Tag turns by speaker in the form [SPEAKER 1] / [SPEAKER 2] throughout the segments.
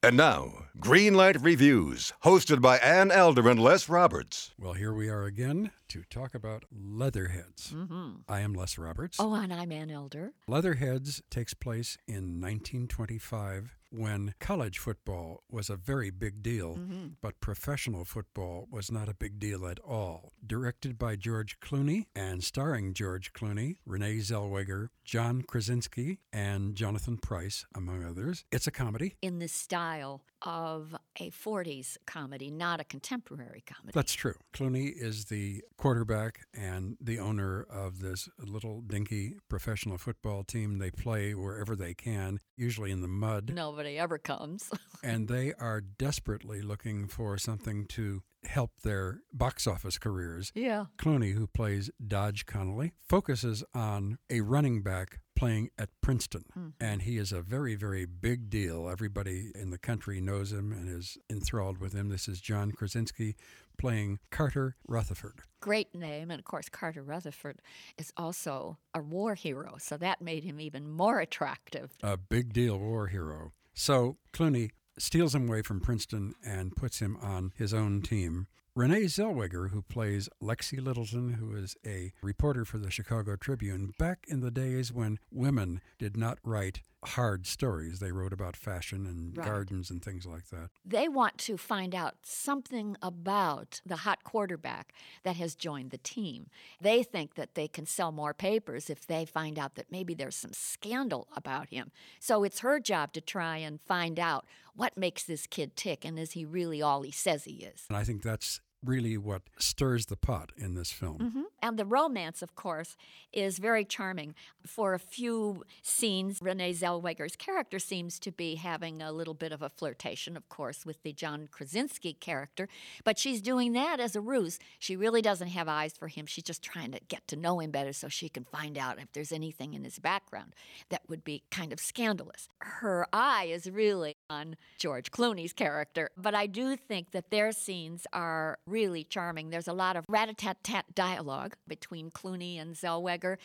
[SPEAKER 1] And now, Greenlight Reviews, hosted by Ann Elder and Les Roberts.
[SPEAKER 2] Well, here we are again to talk about Leatherheads.
[SPEAKER 3] Mm-hmm.
[SPEAKER 2] I am Les Roberts.
[SPEAKER 3] Oh, and I'm Ann Elder.
[SPEAKER 2] Leatherheads takes place in 1925 when college football was a very big deal,
[SPEAKER 3] Mm-hmm.
[SPEAKER 2] but professional football was not a big deal at all. Directed by George Clooney and starring George Clooney, Renee Zellweger, John Krasinski, and Jonathan Pryce, among others. It's a comedy.
[SPEAKER 3] In the style of a 40s comedy, not a contemporary comedy.
[SPEAKER 2] That's true. Clooney is the quarterback and the owner of this little dinky professional football team. They play wherever they can, usually in the mud.
[SPEAKER 3] Nobody ever comes.
[SPEAKER 2] and they are desperately looking for something to help their box office careers.
[SPEAKER 3] yeah.
[SPEAKER 2] Clooney, who plays Dodge Connolly, focuses on a running back playing at Princeton. Mm-hmm. And he is a very, very big deal. Everybody in the country knows him and is enthralled with him. This is John Krasinski playing Carter Rutherford.
[SPEAKER 3] Great name. And of course, Carter Rutherford is also a war hero. So that made him even more attractive.
[SPEAKER 2] a big deal war hero. So Clooney steals him away from Princeton and puts him on his own team. Renee Zellweger, who plays Lexie Littleton, who is a reporter for the Chicago Tribune, back in the days when women did not write hard stories. They wrote about fashion and
[SPEAKER 3] Right.
[SPEAKER 2] gardens and things like that.
[SPEAKER 3] They want to find out something about the hot quarterback that has joined the team. They think that they can sell more papers if they find out that maybe there's some scandal about him. So it's her job to try and find out what makes this kid tick and is he really all he says he is.
[SPEAKER 2] And I think that's really what stirs the pot in this film.
[SPEAKER 3] Mhm. And the romance, of course, is very charming. For a few scenes, Renee Zellweger's character seems to be having a little bit of a flirtation, of course, with the John Krasinski character, but she's doing that as a ruse. She really doesn't have eyes for him. She's just trying to get to know him better so she can find out if there's anything in his background that would be kind of scandalous. Her eye is really on George Clooney's character, but I do think that their scenes are really charming. There's a lot of rat-a-tat-tat dialogue between Clooney and Zellweger.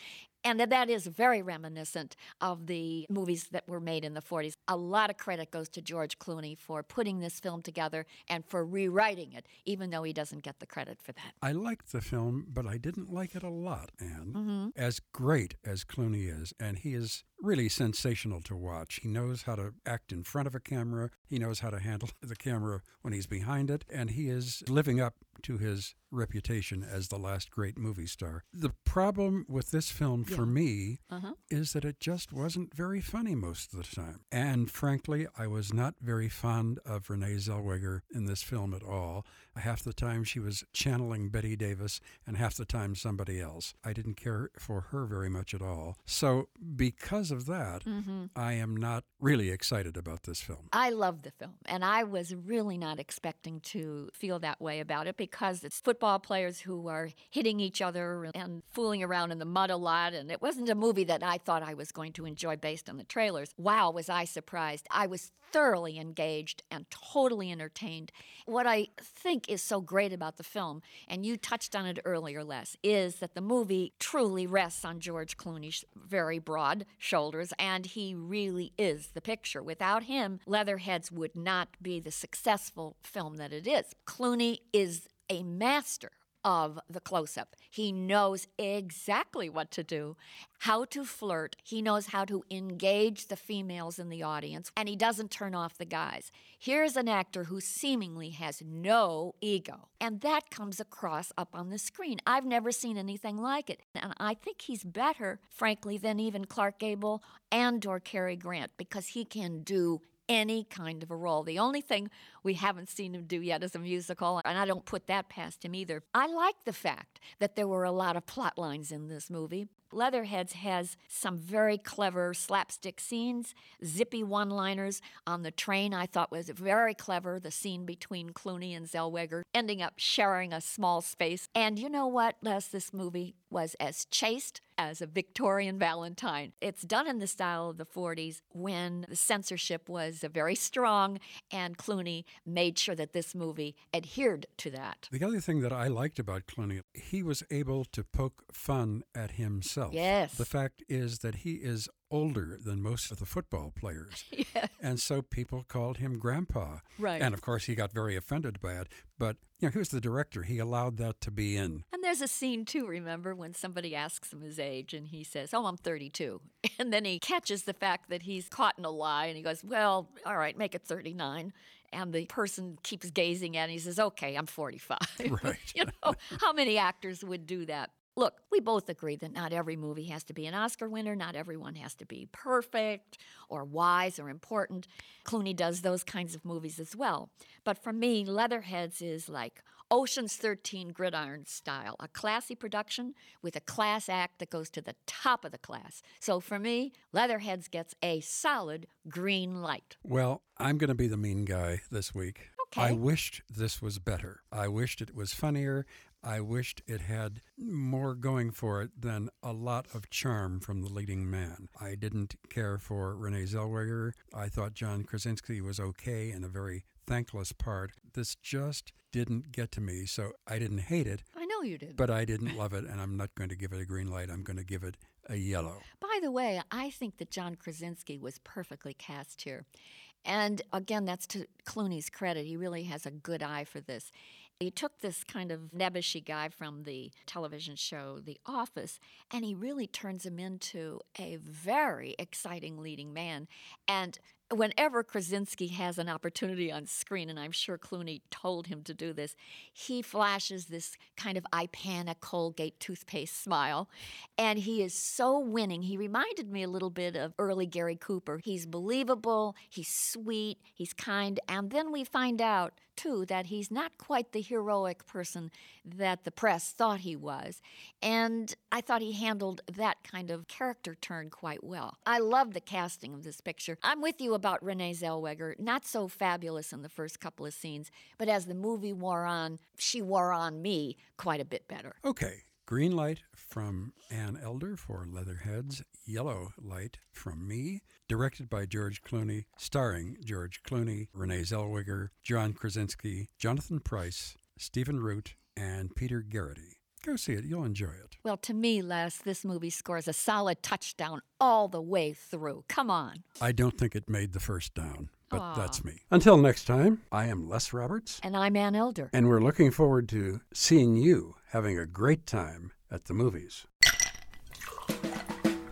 [SPEAKER 3] And that is very reminiscent of the movies that were made in the 40s. A lot of credit goes to George Clooney for putting this film together and for rewriting it, even though he doesn't get the credit for that.
[SPEAKER 2] I liked the film, but I didn't like it a lot, Ann.
[SPEAKER 3] Mm-hmm.
[SPEAKER 2] As great as Clooney is, and he is really sensational to watch. He knows how to act in front of a camera, he knows how to handle the camera when he's behind it, and he is living up to his reputation as the last great movie star. The problem with this film for me
[SPEAKER 3] Uh-huh.
[SPEAKER 2] is that it just wasn't very funny most of the time. And frankly, I was not very fond of Renee Zellweger in this film at all. Half the time she was channeling Bette Davis, and half the time somebody else. I didn't care for her very much at all. So, because of that,
[SPEAKER 3] Mm-hmm.
[SPEAKER 2] I am not really excited about this film.
[SPEAKER 3] I love the film, and I was really not expecting to feel that way about it because it's football players who are hitting each other and fooling around in the mud a lot, and it wasn't a movie that I thought I was going to enjoy based on the trailers. Wow, was I surprised! I was thoroughly engaged and totally entertained. What I think is so great about the film, and you touched on it earlier, Les, is that the movie truly rests on George Clooney's very broad shoulders, and he really is the picture. Without him, Leatherheads would not be the successful film that it is. Clooney is a master of the close up. He knows exactly what to do, how to flirt. He knows how to engage the females in the audience, and he doesn't turn off the guys. Here's an actor who seemingly has no ego, and that comes across up on the screen. I've never seen anything like it, and I think he's better, frankly, than even Clark Gable and or Cary Grant because he can do any kind of a role. The only thing we haven't seen him do yet is a musical, and I don't put that past him either. I like the fact that there were a lot of plot lines in this movie. Leatherheads has some very clever slapstick scenes, zippy one liners on the train. I thought was very clever. The scene between Clooney and Zellweger ending up sharing a small space. And you know what, Les? This movie was as chaste as a Victorian Valentine. It's done in the style of the 40s when the censorship was very strong, and Clooney made sure that this movie adhered to that.
[SPEAKER 2] The other thing that I liked about Clooney, he was able to poke fun at himself himself.
[SPEAKER 3] Yes.
[SPEAKER 2] The fact is that he is older than most of the football players.
[SPEAKER 3] yes.
[SPEAKER 2] And so people called him Grandpa.
[SPEAKER 3] Right.
[SPEAKER 2] And of course, he got very offended by it. But, you know, he was the director. He allowed that to be in.
[SPEAKER 3] And there's a scene too, remember, when somebody asks him his age and he says, Oh, I'm 32. And then he catches the fact that he's caught in a lie and he goes, Well, all right, make it 39. And the person keeps gazing at him. And he says, Okay, I'm 45.
[SPEAKER 2] Right.
[SPEAKER 3] you know, how many actors would do that? Look, we both agree that not every movie has to be an Oscar winner. Not everyone has to be perfect or wise or important. Clooney does those kinds of movies as well. But for me, Leatherheads is like Ocean's 13 gridiron style, a classy production with a class act that goes to the top of the class. So for me, Leatherheads gets a solid green light.
[SPEAKER 2] Well, I'm going to be the mean guy this week.
[SPEAKER 3] Okay.
[SPEAKER 2] I wished this was better. I wished it was funnier. I wished it had more going for it than a lot of charm from the leading man. I didn't care for Renee Zellweger. I thought John Krasinski was okay in a very thankless part. This just didn't get to me, so I didn't hate it,
[SPEAKER 3] I know you did.
[SPEAKER 2] but I didn't love it, and I'm not going to give it a green light. I'm going to give it a yellow.
[SPEAKER 3] By the way, I think that John Krasinski was perfectly cast here. And again, that's to Clooney's credit. He really has a good eye for this. He took this kind of nebbishy guy from the television show The Office, and he really turns him into a very exciting leading man. And whenever Krasinski has an opportunity on screen, and I'm sure Clooney told him to do this, he flashes this kind of Ipana Colgate toothpaste smile, and he is so winning. He reminded me a little bit of early Gary Cooper. He's believable, he's sweet, he's kind, and then we find out too that he's not quite the heroic person that the press thought he was. And I thought he handled that kind of character turn quite well. I love the casting of this picture. I'm with you about Renee Zellweger, not so fabulous in the first couple of scenes, but as the movie wore on, she wore on me quite a bit better.
[SPEAKER 2] Okay, green light from Ann Elder for Leatherheads, yellow light from me, directed by George Clooney, starring George Clooney, Renee Zellweger, John Krasinski, Jonathan Pryce, Stephen Root, and Peter Gerety. Go see it, you'll enjoy it.
[SPEAKER 3] Well, to me, Les, this movie scores a solid touchdown all the way through. Come on.
[SPEAKER 2] I don't think it made the first down, but
[SPEAKER 3] Aw.
[SPEAKER 2] that's me. Until next time, I am Les Roberts,
[SPEAKER 3] And I'm Ann Elder.
[SPEAKER 2] and we're looking forward to seeing you having a great time at the movies.